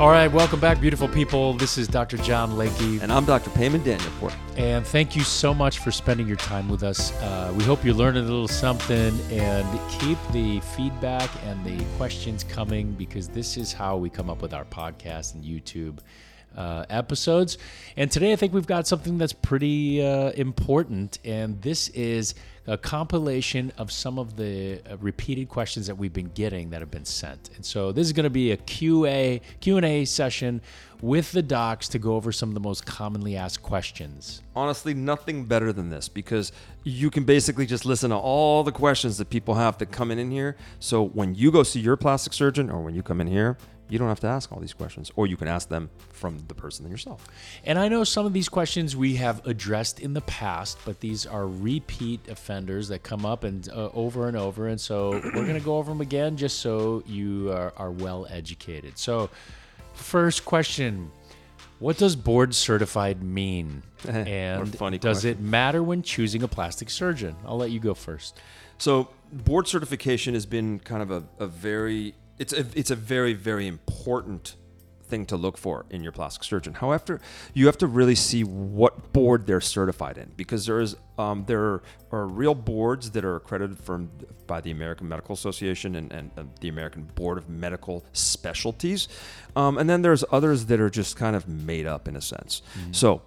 All right, welcome back, beautiful people. This is Dr. John Layke. And I'm Dr. Payman Danielpour. And thank you so much for spending your time with us. Uh, we hope you're learning a little something and keep the feedback and the questions coming because this is how we come up with our podcast and YouTube uh, episodes. And today I think we've got something that's pretty uh, important, and this is a compilation of some of the uh, repeated questions that we've been getting that have been sent. And so this is going to be a QA Q&A session with the docs to go over some of the most commonly asked questions. Honestly, nothing better than this because you can basically just listen to all the questions that people have that come in in here. So when you go see your plastic surgeon or when you come in here, you don't have to ask all these questions, or you can ask them from the person yourself. And I know some of these questions we have addressed in the past, but these are repeat offenders that come up and uh, over and over. And so we're going to go over them again just so you are, are well educated. So, first question What does board certified mean? and funny does question. it matter when choosing a plastic surgeon? I'll let you go first. So board certification has been kind of a, a very it's a it's a very very important thing to look for in your plastic surgeon. However, you have to really see what board they're certified in because there is um, there are real boards that are accredited from by the American Medical Association and, and, and the American Board of Medical Specialties, um, and then there's others that are just kind of made up in a sense. So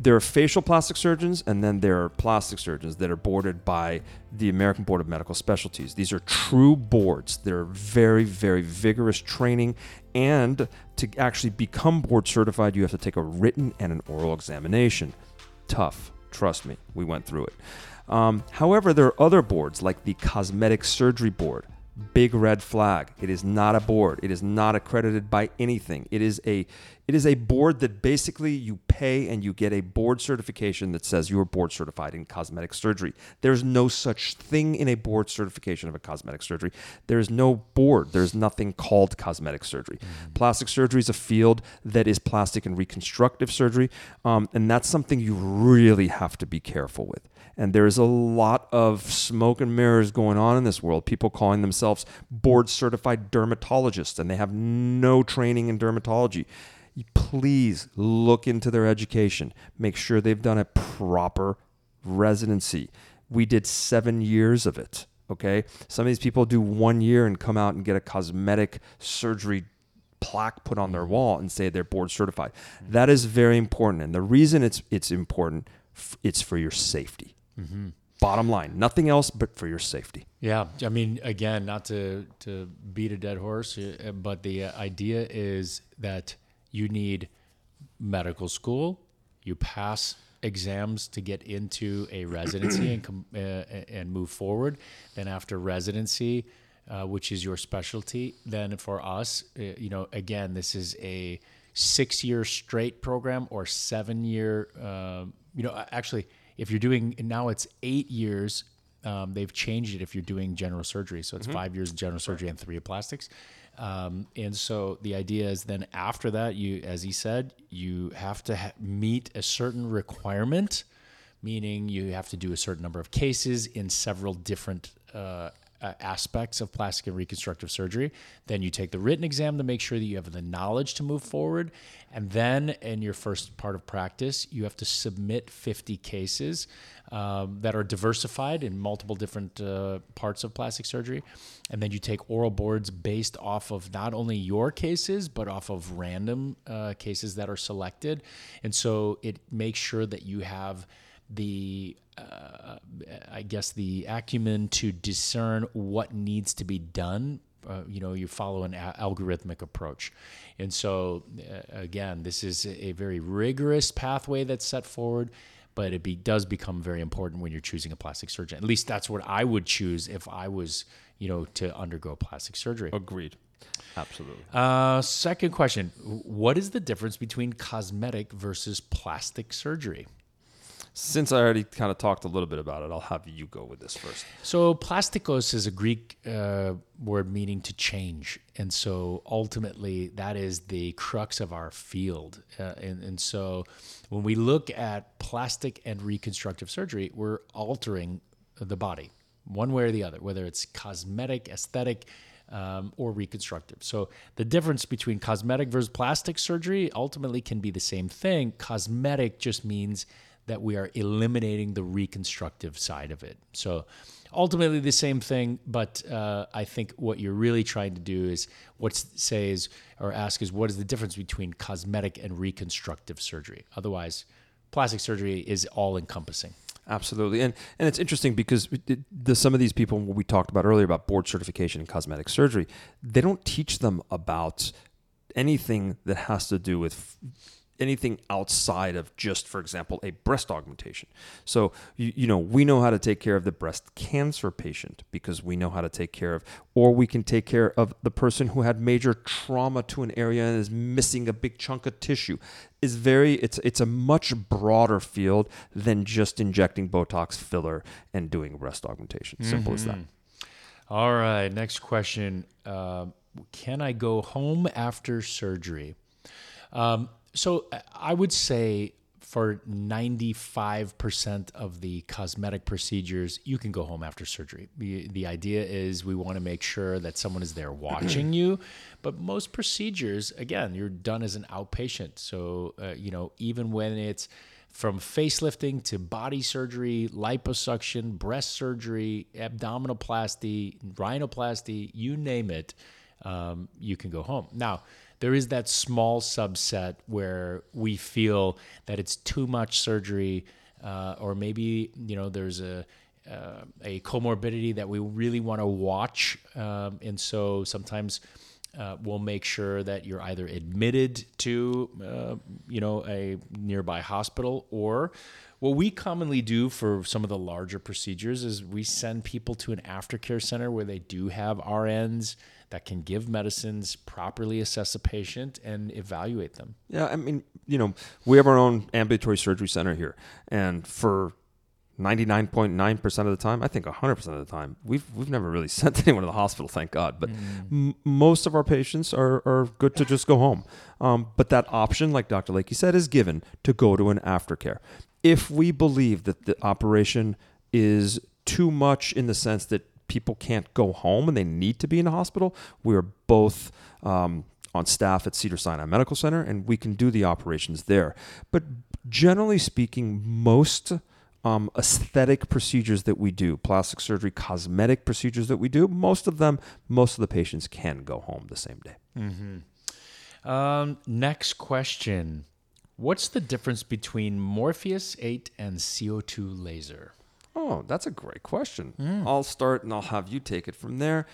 there are facial plastic surgeons and then there are plastic surgeons that are boarded by the American Board of Medical Specialties. These are true boards. They're very, very vigorous training. And to actually become board certified, you have to take a written and an oral examination. Tough. Trust me, we went through it. Um, however, there are other boards like the Cosmetic Surgery Board. Big red flag. It is not a board. It is not accredited by anything. It is a it is a board that basically you pay and you get a board certification that says you're board certified in cosmetic surgery. There's no such thing in a board certification of a cosmetic surgery. There's no board. There's nothing called cosmetic surgery. Plastic surgery is a field that is plastic and reconstructive surgery, um, and that's something you really have to be careful with. And there's a lot of smoke and mirrors going on in this world. People calling themselves board certified dermatologists and they have no training in dermatology. Please look into their education. Make sure they've done a proper residency. We did seven years of it. Okay. Some of these people do one year and come out and get a cosmetic surgery plaque put on their wall and say they're board certified. That is very important. And the reason it's it's important, it's for your safety. Bottom line, nothing else but for your safety. Yeah, I mean, again, not to to beat a dead horse, uh, but the uh, idea is that you need medical school, you pass exams to get into a residency and com- uh, and move forward. Then after residency, uh, which is your specialty, then for us, uh, you know, again, this is a six year straight program or seven year. Um, you know, actually, if you're doing now, it's eight years. Um, they've changed it if you're doing general surgery, so it's five years of general surgery and three of plastics. Um, and so the idea is then after that, you, as he said, you have to ha- meet a certain requirement, meaning you have to do a certain number of cases in several different uh, uh, aspects of plastic and reconstructive surgery. Then you take the written exam to make sure that you have the knowledge to move forward. And then in your first part of practice, you have to submit 50 cases um, that are diversified in multiple different uh, parts of plastic surgery. And then you take oral boards based off of not only your cases, but off of random uh, cases that are selected. And so it makes sure that you have the uh, I guess the acumen to discern what needs to be done. Uh, you know, you follow an a- algorithmic approach, and so uh, again, this is a very rigorous pathway that's set forward. But it be, does become very important when you're choosing a plastic surgeon. At least that's what I would choose if I was, you know, to undergo plastic surgery. Agreed. Absolutely. Uh, second question: What is the difference between cosmetic versus plastic surgery? Since I already kind of talked a little bit about it, I'll have you go with this first. So, plastikos is a Greek uh, word meaning to change. And so, ultimately, that is the crux of our field. Uh, and, and so, when we look at plastic and reconstructive surgery, we're altering the body one way or the other, whether it's cosmetic, aesthetic, um, or reconstructive. So the difference between cosmetic versus plastic surgery ultimately can be the same thing. Cosmetic just means that we are eliminating the reconstructive side of it. So ultimately the same thing, but uh, I think what you're really trying to do is what says or ask is what is the difference between cosmetic and reconstructive surgery? Otherwise, plastic surgery is all encompassing. Absolutely, and and it's interesting because the, some of these people we talked about earlier about board certification in cosmetic surgery, they don't teach them about anything that has to do with anything outside of just, for example, a breast augmentation. So, you, you know, we know how to take care of the breast cancer patient because we know how to take care of, or we can take care of the person who had major trauma to an area and is missing a big chunk of tissue. Is very it's it's a much broader field than just injecting Botox filler and doing breast augmentation. Simple mm-hmm. as that. Mm-hmm. All right, next question. Uh, can I go home after surgery? Um, so I would say for 95% of the cosmetic procedures, you can go home after surgery. The, the idea is we want to make sure that someone is there watching you. But most procedures, again, you're done as an outpatient. So, uh, you know, even when it's from facelifting to body surgery, liposuction, breast surgery, abdominoplasty, rhinoplasty, you name it, um, you can go home. Now, there is that small subset where we feel that it's too much surgery, uh, or maybe you know there's a uh, a comorbidity that we really want to watch, um, and so sometimes. Uh, we'll make sure that you're either admitted to, uh, you know, a nearby hospital, or what we commonly do for some of the larger procedures is we send people to an aftercare center where they do have RNs that can give medicines, properly assess a patient, and evaluate them. Yeah, I mean, you know, we have our own ambulatory surgery center here, and for 99.9% of the time, I think 100% of the time, we've we've never really sent anyone to the hospital, thank God. But mm. m- most of our patients are, are good to just go home. Um, but that option, like Dr. Layke said, is given to go to an aftercare. If we believe that the operation is too much in the sense that people can't go home and they need to be in a hospital, we are both um, on staff at Cedar Sinai Medical Center and we can do the operations there. But generally speaking, most um, aesthetic procedures that we do, plastic surgery, cosmetic procedures that we do, most of them, most of the patients can go home the same day. Mm-hmm. Um, next question. What's the difference between Morpheus 8 and CO2 laser? Oh, that's a great question. Mm. I'll start and I'll have you take it from there.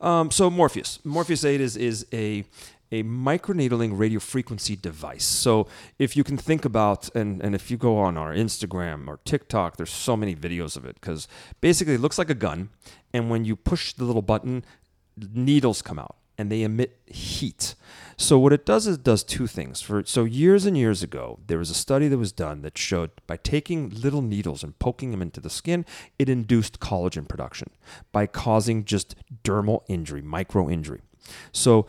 Um, so Morpheus, Morpheus 8 is is a a microneedling radio frequency device. So if you can think about, and, and if you go on our Instagram or TikTok, there's so many videos of it because basically it looks like a gun. And when you push the little button, needles come out and they emit heat. So what it does is it does two things. For so years and years ago, there was a study that was done that showed by taking little needles and poking them into the skin, it induced collagen production by causing just dermal injury, micro injury. So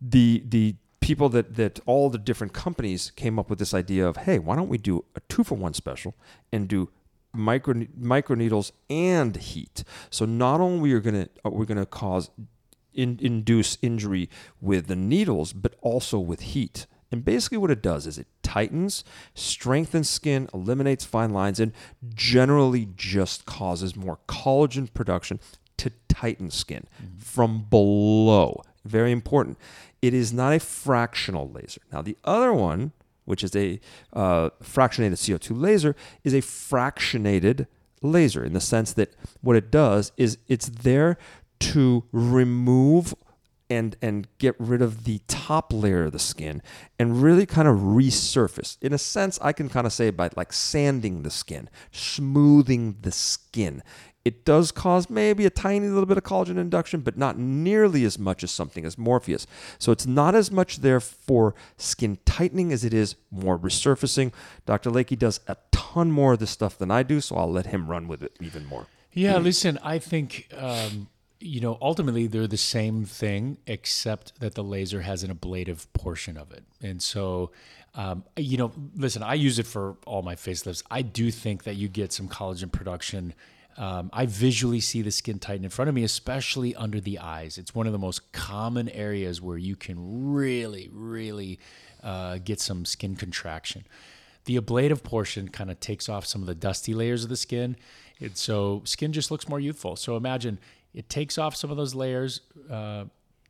the the people that that all the different companies came up with this idea of, hey, why don't we do a two for one special and do micro microneedles and heat. So not only are going to we're going to cause in, induce injury with the needles, but also with heat. And basically, what it does is it tightens, strengthens skin, eliminates fine lines, and generally just causes more collagen production to tighten skin mm-hmm. from below. Very important. It is not a fractional laser. Now, the other one, which is a uh, fractionated CO2 laser, is a fractionated laser in the sense that what it does is it's there to remove and and get rid of the top layer of the skin and really kind of resurface. In a sense, I can kind of say by like sanding the skin, smoothing the skin. It does cause maybe a tiny little bit of collagen induction, but not nearly as much as something as Morpheus. So it's not as much there for skin tightening as it is more resurfacing. Dr. Layke does a ton more of this stuff than I do, so I'll let him run with it even more. Yeah, listen, I think um, you know, ultimately they're the same thing, except that the laser has an ablative portion of it. And so, um, you know, listen, I use it for all my facelifts. I do think that you get some collagen production. Um, I visually see the skin tighten in front of me, especially under the eyes. It's one of the most common areas where you can really, really uh, get some skin contraction. The ablative portion kind of takes off some of the dusty layers of the skin. And so skin just looks more youthful. So imagine it takes off some of those layers, uh,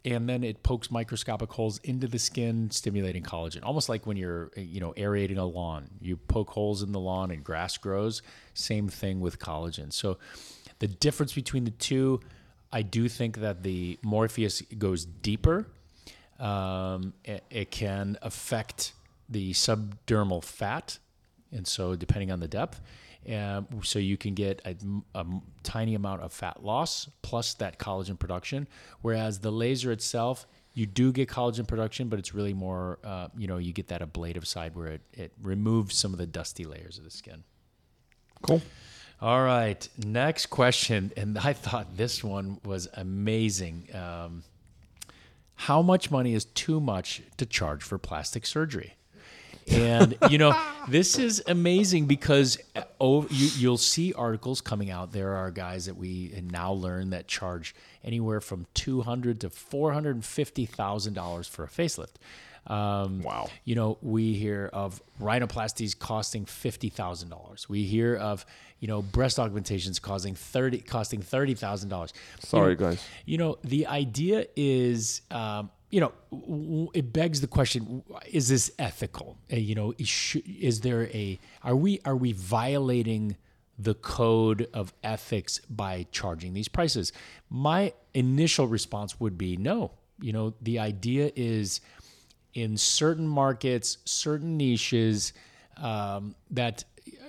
and then it pokes microscopic holes into the skin, stimulating collagen. Almost like when you're, you know, aerating a lawn. You poke holes in the lawn and grass grows. Same thing with collagen. So, the difference between the two, I do think that the Morpheus goes deeper. Um, it, it can affect the subdermal fat, and so depending on the depth uh, so you can get a, a, tiny amount of fat loss plus that collagen production. Whereas the laser itself, you do get collagen production, but it's really more, uh, you know, you get that ablative side where it, it removes some of the dusty layers of the skin. Cool. All right, next question, and I thought this one was amazing. Um, how much money is too much to charge for plastic surgery? And you know, this is amazing because oh, you, you'll see articles coming out. There are guys that we now learn that charge anywhere from two hundred to four hundred and fifty thousand dollars for a facelift. Um, wow. You know, we hear of rhinoplasties costing fifty thousand dollars. We hear of you know breast augmentations costing thirty costing thirty thousand dollars. Sorry, you know, guys. You know, the idea is. Um, you know, it begs the question: Is this ethical? Uh, you know, is, is there a are we are we violating the code of ethics by charging these prices? My initial response would be no. You know, the idea is in certain markets, certain niches, um, that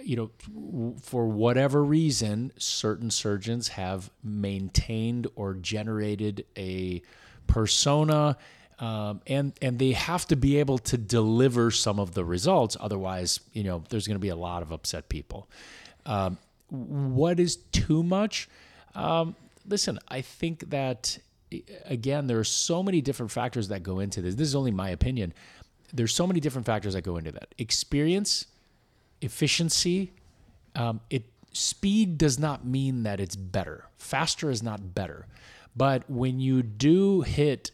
you know, for whatever reason, certain surgeons have maintained or generated a persona um, and and they have to be able to deliver some of the results. Otherwise, you know, there's going to be a lot of upset people. Um, what is too much? Um, listen, I think that again, there are so many different factors that go into this. This is only my opinion. There's so many different factors that go into that. Experience, efficiency, um, it speed does not mean that it's better. Faster is not better. But when you do hit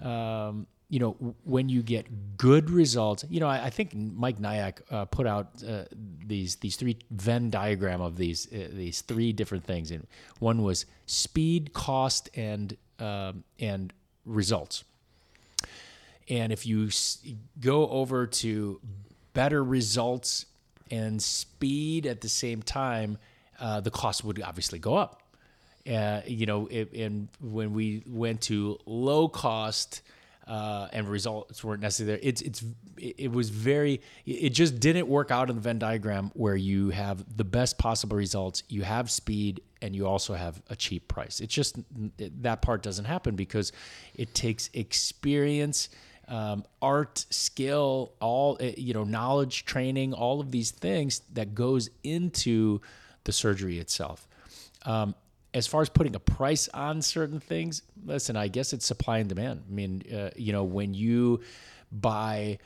um, you know, when you get good results, you know, I, I think Mike Nyack uh, put out uh, these these three Venn diagram of these uh, these three different things, and one was speed, cost, and um, and results. And if you s- go over to better results and speed at the same time, uh, the cost would obviously go up. Uh, you know, it, and when we went to low cost uh, and results weren't necessarily there, it's it's it was very it just didn't work out in the Venn diagram where you have the best possible results, you have speed, and you also have a cheap price. It's just that part doesn't happen because it takes experience. Um, art, skill, all eh, you know, knowledge, training, all of these things that goes into the surgery itself. Um, as far as putting a price on certain things, listen, I guess it's supply and demand. I mean, uh, you know, when you buy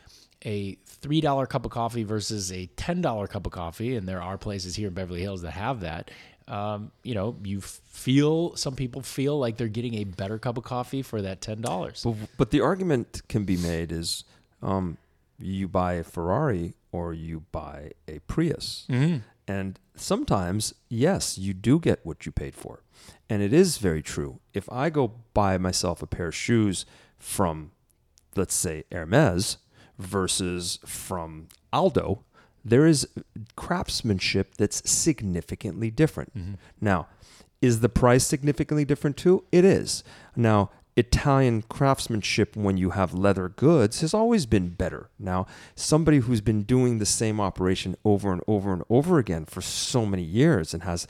a three dollar cup of coffee versus a ten dollar cup of coffee, and there are places here in Beverly Hills that have that. Um, you know, you feel some people feel like they're getting a better cup of coffee for that ten dollars. But, but the argument can be made is um, you buy a Ferrari or you buy a Prius. And sometimes, yes, you do get what you paid for. And it is very true. If I go buy myself a pair of shoes from, let's say, Hermes versus from Aldo, there is craftsmanship that's significantly different. Mm-hmm. Now, is the price significantly different too? It is. Now, Italian craftsmanship when you have leather goods has always been better. Now, somebody who's been doing the same operation over and over and over again for so many years and has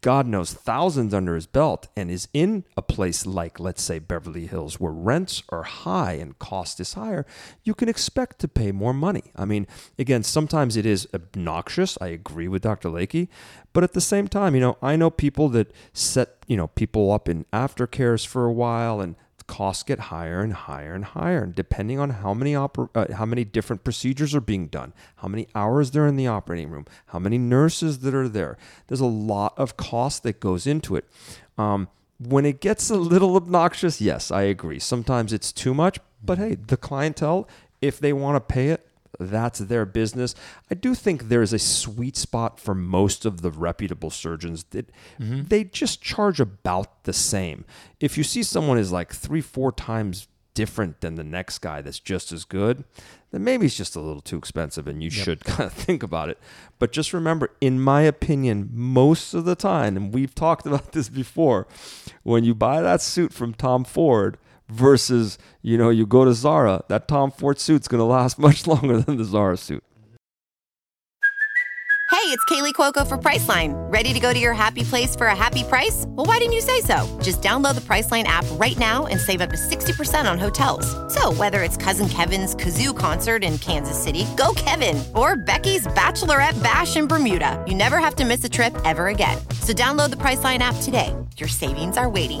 God knows thousands under his belt and is in a place like, let's say, Beverly Hills, where rents are high and cost is higher, you can expect to pay more money. I mean, again, sometimes it is obnoxious. I agree with Dr. Layke. But at the same time, you know, I know people that set, you know, people up in aftercares for a while and costs get higher and higher and higher and depending on how many oper- uh, how many different procedures are being done how many hours they're in the operating room how many nurses that are there. There's a lot of cost that goes into it. Um, when it gets a little obnoxious yes i agree. Sometimes it's too much but hey the clientele if they want to pay it that's their business. I do think there's a sweet spot for most of the reputable surgeons that mm-hmm. they just charge about the same. If you see someone is like three, four times different than the next guy that's just as good, then maybe it's just a little too expensive and you should kind of think about it. But just remember, in my opinion, most of the time, and we've talked about this before, when you buy that suit from Tom Ford, versus you know you go to Zara, that Tom Ford suit's going to last much longer than the Zara suit. Hey, it's Kaley Cuoco for Priceline. Ready to go to your happy place for a happy price? Well, why didn't you say so? Just download the Priceline app right now and save up to 60% on hotels. So, whether it's Cousin Kevin's Kazoo concert in Kansas City, go Kevin, or Becky's Bachelorette Bash in Bermuda, you never have to miss a trip ever again. So, download the Priceline app today. Your savings are waiting.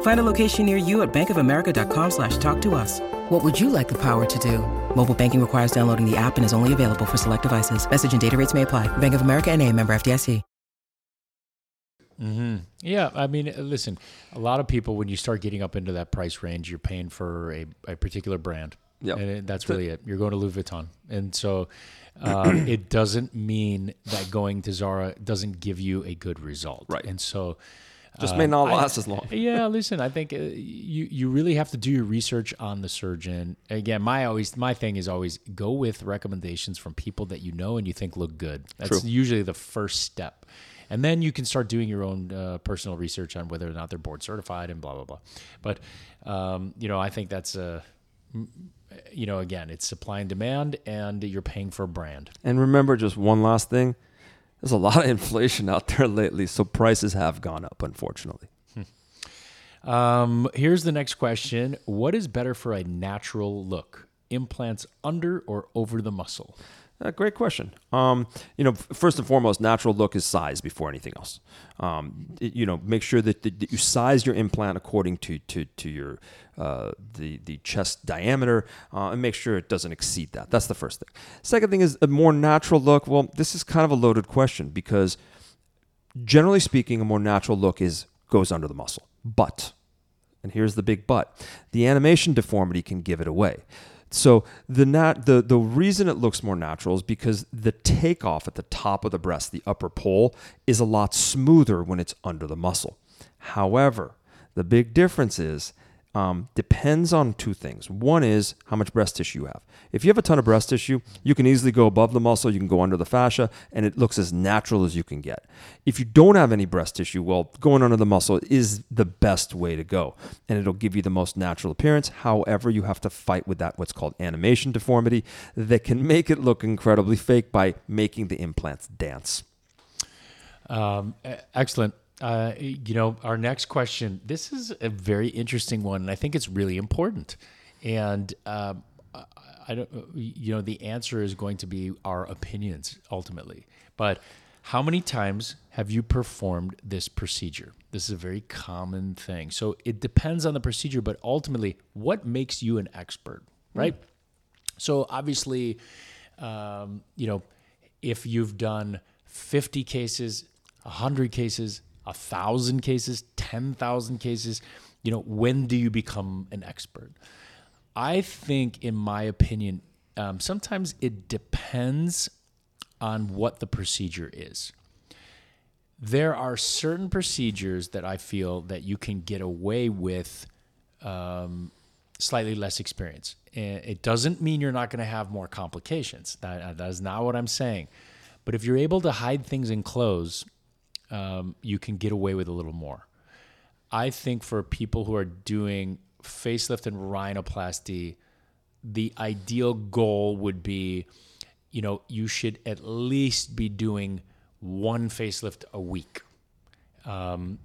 Find a location near you at bankofamerica.com slash talk to us. What would you like the power to do? Mobile banking requires downloading the app and is only available for select devices. Message and data rates may apply. Bank of America and a member FDIC. Yeah, I mean, uh, listen, a lot of people when you start getting up into that price range, you're paying for a, a particular brand. Yep. and that's really it. You're going to Louis Vuitton, and so uh, it doesn't mean that going to Zara doesn't give you a good result. Right. and so. Just uh, may not I- last as long. yeah, listen, I think uh, you you really have to do your research on the surgeon. Again, my always my thing is always go with recommendations from people that you know and you think look good. That's True. usually the first step. And then you can start doing your own uh, personal research on whether or not they're board certified and blah blah blah. But um, you know, I think that's a you know, again, it's supply and demand, and you're paying for a brand. And remember, just one last thing: there's a lot of inflation out there lately, so prices have gone up, unfortunately. Um, here's the next question: What is better for a natural look? Implants under or over the muscle? Uh, great question. Um, you know, first and foremost, natural look is size before anything else. Um, it- you know, make sure that, that you size your implant according to to, to your uh, the the chest diameter, uh, and make sure it doesn't exceed that. That's the first thing. Second thing is a more natural look. Well, this is kind of a loaded question because generally speaking, a more natural look is goes under the muscle, but and here's the big but the animation deformity can give it away so the nat the the reason it looks more natural is because the takeoff at the top of the breast the upper pole is a lot smoother when it's under the muscle. However the big difference is um, depends on two things. One is how much breast tissue you have. If you have a ton of breast tissue, you can easily go above the muscle, you can go under the fascia, and it looks as natural as you can get. If you don't have any breast tissue, well, going under the muscle is the best way to go, and it'll give you the most natural appearance. However, you have to fight with that what's called animation deformity that can make it look incredibly fake by making the implants dance. Um, excellent. Uh, you know, our next question. This is a very interesting one, and I think it's really important. And um, I, don't, you know, the answer is going to be our opinions ultimately. But how many times have you performed this procedure? This is a very common thing. So it depends on the procedure, but ultimately, what makes you an expert, right? So obviously, um, you know, if you've done 50 cases, 100 cases, 1,000 cases, 10,000 cases, you know, when do you become an expert? I think, in my opinion, um, sometimes it depends on what the procedure is. There are certain procedures that I feel that you can get away with um, slightly less experience. It doesn't mean you're not going to have more complications. That, that is not what I'm saying. But if you're able to hide things in clothes, um, you can get away with a little more. I think for people who are doing facelift and rhinoplasty, the ideal goal would be, you know, you should at least be doing one facelift a week. Um,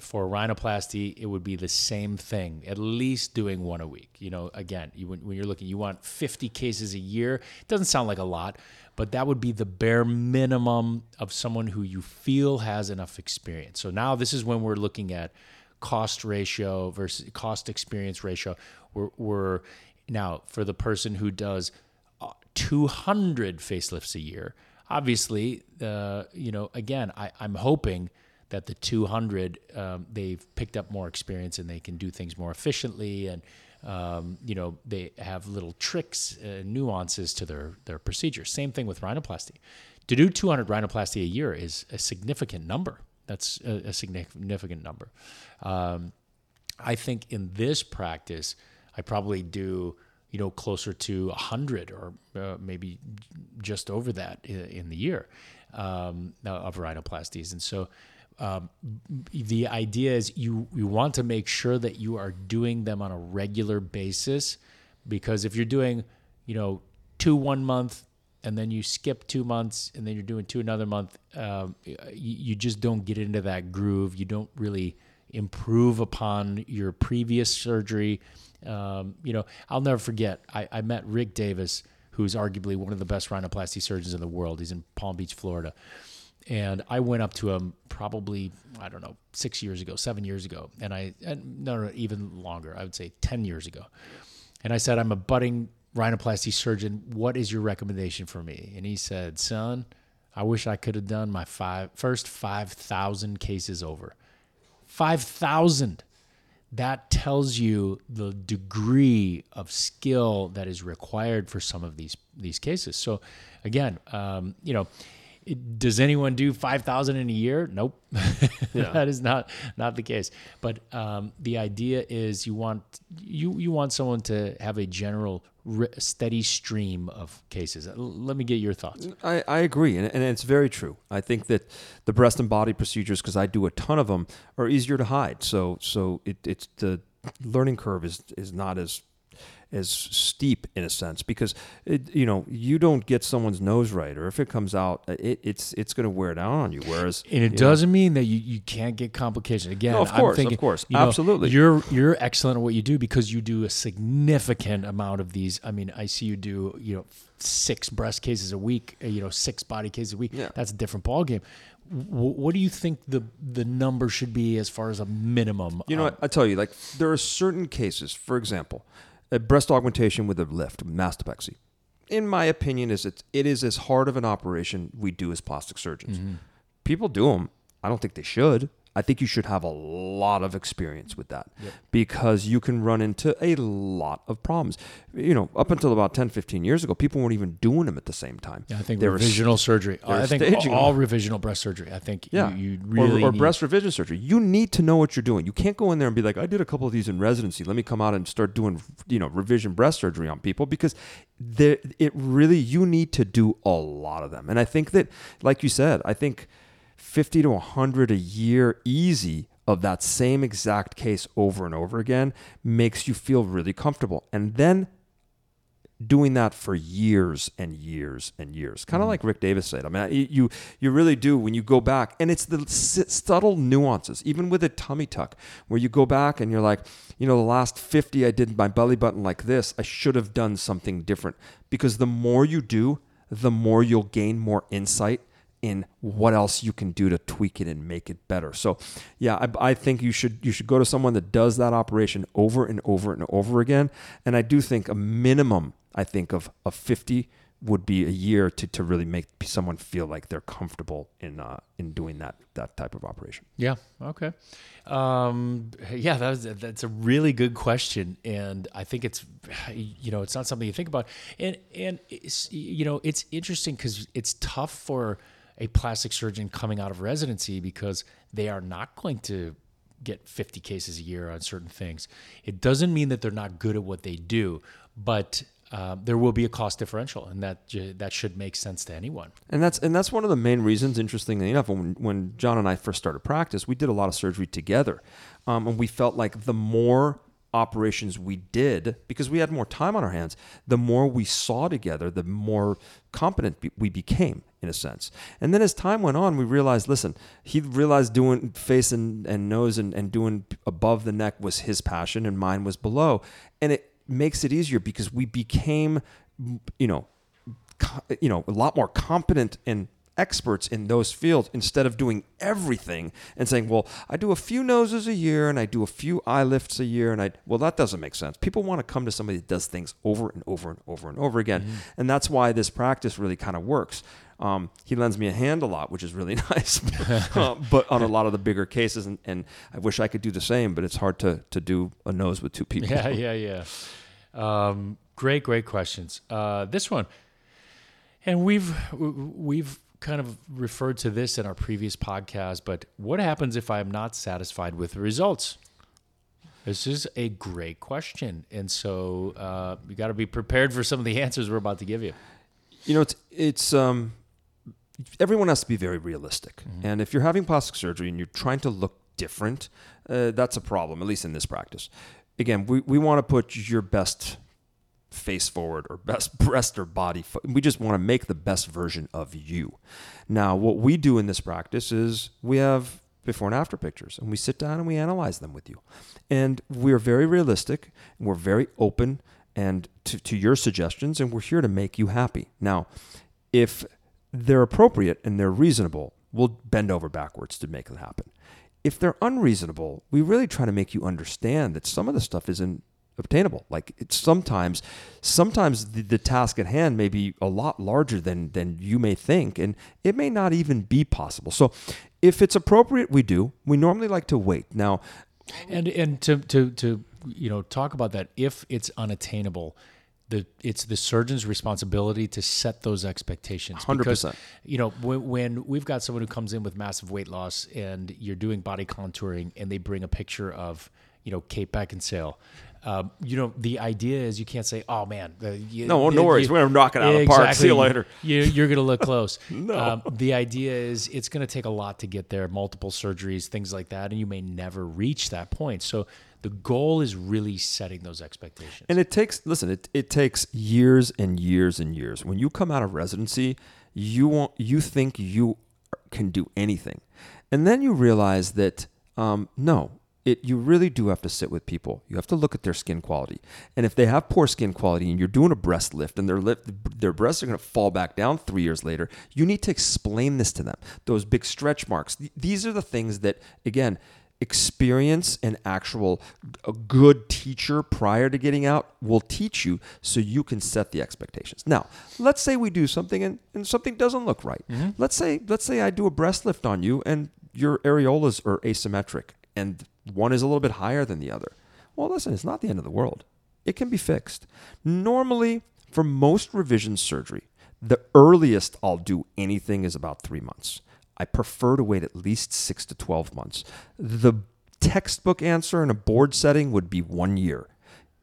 for rhinoplasty, it would be the same thing, at least doing one a week. You know, again, you, when, when you're looking, you want 50 cases a year. It doesn't sound like a lot, but that would be the bare minimum of someone who you feel has enough experience. So now this is when we're looking at cost ratio versus cost experience ratio. We're, we're now for the person who does uh, 200 facelifts a year. Obviously, uh, you know, again, I, I'm hoping that the 200 um, they've picked up more experience and they can do things more efficiently and um, you know they have little tricks uh, nuances to their their procedure. Same thing with rhinoplasty. To do 200 rhinoplasty a year is a significant number. That's a, a significant number. Um, i think in this practice i probably do you know closer to 100 or uh, maybe just over that in, in the year um, of rhinoplasties and so um, the idea is you you want to make sure that you are doing them on a regular basis because if you're doing you know two one month and then you skip two months and then you're doing two another month um, you, you just don't get into that groove. You don't really improve upon your previous surgery. Um, you know i'll never forget I, I met rick davis who's arguably one of the best rhinoplasty surgeons in the world. He's in palm beach florida and I went up to him probably I don't know six years ago, seven years ago, and I and no, no, even longer. I would say ten years ago, and I said, "I'm a budding rhinoplasty surgeon. What is your recommendation for me?" And he said, "Son, I wish I could have done my five first five thousand cases over. Five thousand. That tells you the degree of skill that is required for some of these these cases. So, again, um, you know." It- does anyone do 5000 in a year? Nope. That is not not the case. But um, the idea is you want you you want someone to have a general steady stream of cases. Let me get your thoughts. I, I agree, and, and it's very true. I think that the breast and body procedures, because I do a ton of them, are easier to hide. So so it, it's the learning curve is is not as as steep in a sense because it, you know you don't get someone's nose right, or if it comes out, it, it's it's going to wear down on you. Whereas and it doesn't mean that you, you can't get complications. Again, No, of I'm course, of course. you know, Absolutely. You're you're excellent at what you do because you do a significant amount of these. I mean, I see you do you know six breast cases a week. uh, You know, six body cases a week. Yeah. That's a different ball game what do you think the the number should be as far as a minimum? You know, Um, what? I tell you, like there are certain cases. For example, a breast augmentation with a lift, mastopexy. In my opinion, is it it is as hard of an operation we do as plastic surgeons. Mm-hmm. People do them. I don't think they should. I think you should have a lot of experience with that because you can run into a lot of problems. You know, up until about 10, 15 years ago, people weren't even doing them at the same time. Yeah, I think They were revisional surgery. were I think staging all revisional breast surgery. I think Yeah, you, you Or- really or, need- breast revision surgery. You need to know what you're doing. You can't go in there and be like, "I did a couple of these in residency. Let me come out and start doing, you know, revision breast surgery on people," because there, it really you need to do a lot of them. And I think that, like you said, I think fifty to hundred a year, easy of that same exact case over and over again, makes you feel really comfortable. And then doing that for years and years and years, kind of mm-hmm. like Rick Davis said. I mean, you you really do when you go back, and it's the s- subtle nuances, even with a tummy tuck, where you go back and you're like, you know, the last fifty I did my belly button like this. I should have done something different because the more you do, the more you'll gain more insight in what else you can do to tweak it and make it better. So, yeah, I, I think you should you should go to someone that does that operation over and over and over again. And I do think a minimum, I think of of fifty would be a year to, to really make someone feel like they're comfortable in uh, in doing that that type of operation. Yeah. Okay. Um, yeah, that was, that's a really good question, and I think it's you know it's not something you think about, and and you know it's interesting because it's tough for a plastic surgeon coming out of residency because they are not going to get 50 cases a year on certain things. It doesn't mean that they're not good at what they do, but uh, there will be a cost differential, and that that should make sense to anyone. And that's and that's one of the main reasons. Interestingly enough, when when John and I first started practice, we did a lot of surgery together, um, and we felt like the more operations we did because we had more time on our hands the more we saw together the more competent we became in a sense. And then as time went on we realized listen he realized doing face and, and nose and, and doing above the neck was his passion and mine was below. And it makes it easier because we became you know you know a lot more competent and experts in those fields instead of doing everything and saying well i do a few noses a year and i do a few eye lifts a year and i well that doesn't make sense people want to come to somebody that does things over and over and over and over again and that's why this practice really kind of works um, he lends me a hand a lot, which is really nice, Uh, but on a lot of the bigger cases, and, and I wish I could do the same, but it's hard to to do a nose with two people. Yeah, yeah, yeah. Um, great, great questions. Uh, this one, and we've we've kind of referred to this in our previous podcast, but what happens if I'm not satisfied with the results? This is a great question, and so uh, you got to be prepared for some of the answers we're about to give you. you know, it's it's um, everyone has to be very realistic, and if you're having plastic surgery and you're trying to look different, uh, that's a problem. At least in this practice. Again, we we want to put your best face forward or best breast or body. We just want to make the best version of you. Now, what we do in this practice is we have before and after pictures and we sit down and we analyze them with you. And we're very realistic we're very open and to, to your suggestions and we're here to make you happy. Now, if they're appropriate and they're reasonable, we'll bend over backwards to make it happen. If they're unreasonable, we really try to make you understand that some of the stuff isn't obtainable. Like it's sometimes, sometimes the, the task at hand may be a lot larger than than you may think, and it may not even be possible. So, if it's appropriate, we do. We normally like to wait. Now, And and to to to you know talk about that if it's unattainable, the it's the surgeon's responsibility to set those expectations. 100%. Because, You know when, when we've got someone who comes in with massive weight loss and you're doing body contouring and they bring a picture of you know Kate Beckinsale. Um, you know the idea is you can't say, "Oh man, the, you, No, no worries. We're gonna knock it out of the park. See you later. You, you're going to look close. um, the idea is it's going to take a lot to get there, multiple surgeries, things like that, and you may never reach that point. So the goal is really setting those expectations. And it takes listen, it, it takes years and years and years. When you come out of residency, you want you think you can do anything. And then you realize that um, no, it you really do have to sit with people. You have to look at their skin quality. And if they have poor skin quality and you're doing a breast lift and their lift their breasts are going to fall back down 3 years later, you need to explain this to them. Those big stretch marks. Th- These are the things that again, experience and actual a good teacher prior to getting out will teach you so you can set the expectations now let's say we do something and, and something doesn't look right mm-hmm. let's say let's say i do a breast lift on you and your areolas are asymmetric and one is a little bit higher than the other. Well, listen, it's not the end of the world. It can be fixed. Normally, for most revision surgery, the earliest I'll do anything is about three months. I prefer to wait at least six to 12 months. The textbook answer in a board setting would be one year.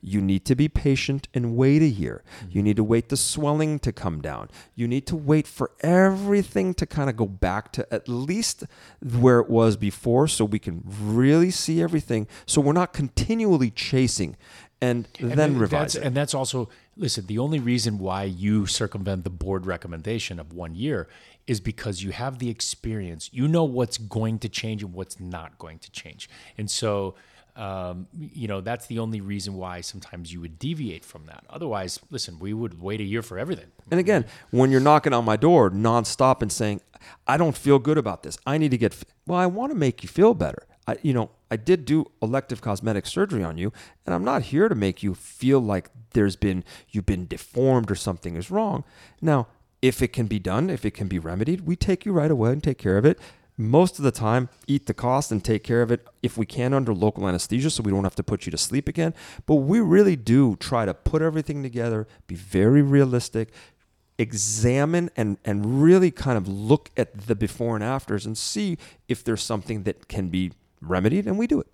You need to be patient and wait a year. Hmm. You need to wait the swelling to come down. You need to wait for everything to kind of go back to at least where it was before so we can really see everything. So we're not continually chasing and, And then th- revise that's, it. And that's also listen. The only reason why you circumvent the board recommendation of one year is because you have the experience. You know what's going to change and what's not going to change, and so. Um, you know that's the only reason why sometimes you would deviate from that. Otherwise, listen, we would wait a year for everything. And again, when you're knocking on my door nonstop and saying, "I don't feel good about this. I need to get," f-" well, I want to make you feel better. I, you know, I did do elective cosmetic surgery on you, and I'm not here to make you feel like there's been you've been deformed or something is wrong. Now, if it can be done, if it can be remedied, we take you right away and take care of it. Most of the time, eat the cost and take care of it if we can under local anesthesia so we don't have to put you to sleep again. But we really do try to put everything together, be very realistic, examine and, and really kind of look at the before and afters and see if there's something that can be remedied, and we do it.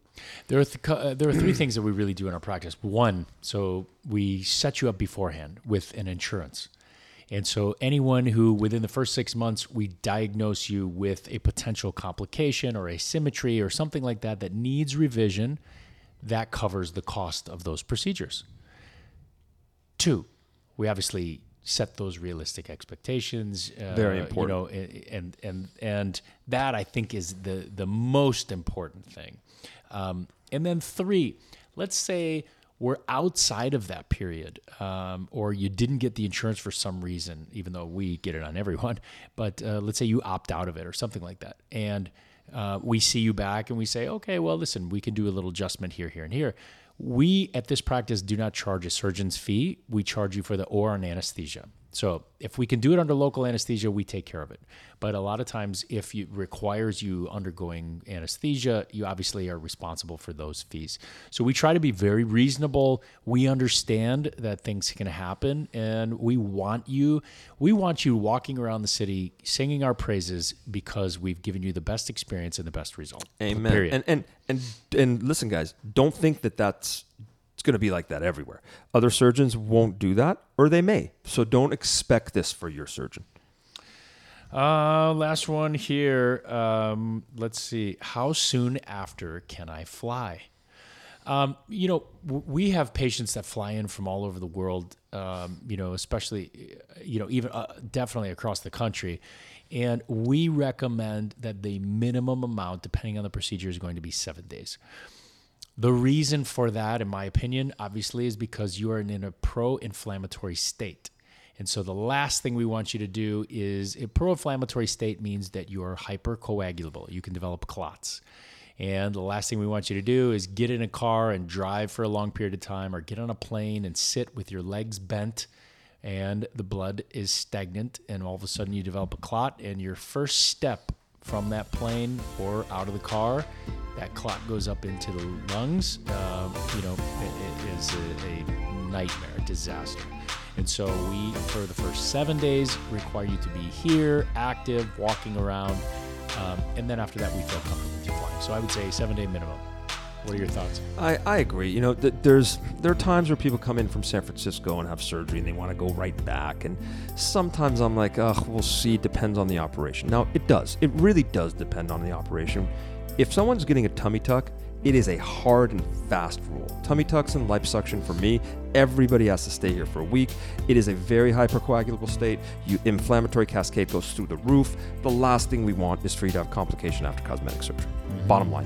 There are th- uh, there are three things that we really do in our practice. One, so we set you up beforehand with an insurance. And so anyone who within the first 6 months we diagnose you with a potential complication or asymmetry or something like that that needs revision, that covers the cost of those procedures. Two, we obviously set those realistic expectations. Uh, Very You important. know, and and and that I think is the the most important thing. Um, and then three, let's say we're outside of that period, um, or you didn't get the insurance for some reason, even though we get it on everyone. But uh, let's say you opt out of it or something like that, and uh, we see you back and we say, okay, well, listen, we can do a little adjustment here, here, and here. We at this practice do not charge a surgeon's fee. We charge you for the OR and anesthesia. So if we can do it under local anesthesia, we take care of it. But a lot of times, if it requires you undergoing anesthesia, you obviously are responsible for those fees. So we try to be very reasonable. We understand that things can happen, and we want you. We want you walking around the city singing our praises because we've given you the best experience and the best result. Amen. Period. And and and and listen, guys, don't think that that's going to be like that everywhere. Other surgeons won't do that, or they may. So don't expect this for your surgeon. Uh, last one here. Um, let's see. How soon after can I fly? Um, you know, w- we have patients that fly in from all over the world. Um, you know, especially, you know, even uh, definitely across the country. And we recommend that the minimum amount, depending on the procedure, is going to be seven days. The reason for that, in my opinion, obviously, is because you are in a pro inflammatory state. And so the last thing we want you to do is a pro inflammatory state means that you are hypercoagulable. You can develop clots. And the last thing we want you to do is get in a car and drive for a long period of time or get on a plane and sit with your legs bent and the blood is stagnant and all of a sudden you develop a clot and your first step from that plane or out of the car that clot goes up into the lungs um, you know it, it is a, a nightmare a disaster and so we for the first seven days require you to be here active walking around um, and then after that we feel comfortable you flying so i would say seven day minimum what are your thoughts I, I agree. You know, th- there's there are times where people come in from San Francisco and have surgery and they want to go right back, and sometimes I'm like, ugh, we'll see. Depends on the operation. Now it does. It really does depend on the operation. If someone's getting a tummy tuck, it is a hard and fast rule. Tummy tucks and liposuction for me, everybody has to stay here for a week. It is a very hypercoagulable state. You inflammatory cascade goes through the roof. The last thing we want is for you to have complication after cosmetic surgery. Bottom line.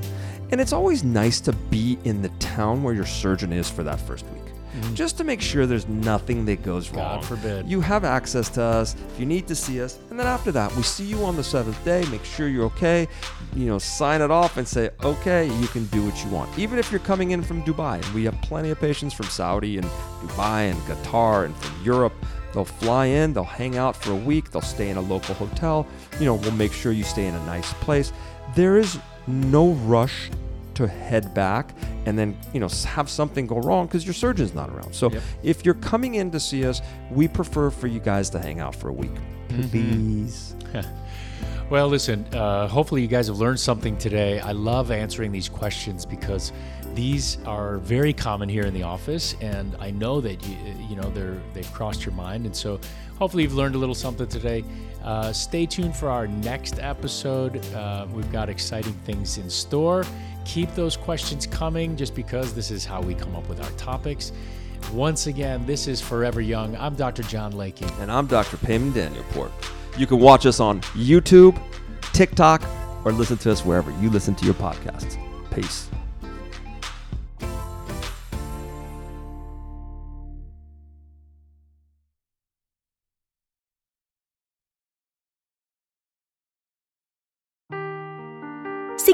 And it's always nice to be in the town where your surgeon is for that first week. Mm-hmm. Just to make sure there's nothing that goes God wrong. God forbid. You have access to us if you need to see us. And then after that, we see you on the seventh day, make sure you're okay, you know, sign it off and say, okay, you can do what you want. Even if you're coming in from Dubai, we have plenty of patients from Saudi and Dubai and Qatar and from Europe. They'll fly in, they'll hang out for a week, they'll stay in a local hotel. You know, we'll make sure you stay in a nice place. there is no rush to head back and then you know have something go wrong because your surgeon's not around. So Yep. if you're coming in to see us, we prefer for you guys to hang out for a week, please. Well, listen, uh, hopefully you guys have learned something today. I love answering these questions because these are very common here in the office, and I know that you, you know they're they've crossed your mind, and so hopefully you've learned a little something today. Uh, stay tuned for our next episode. Uh, we've got exciting things in store. Keep those questions coming, just because this is how we come up with our topics. Once again, this is Forever Young. I'm Dr. John Layke. And I'm Dr. Payman Danielpour. You can watch us on YouTube, TikTok, or listen to us wherever you listen to your podcasts. Peace.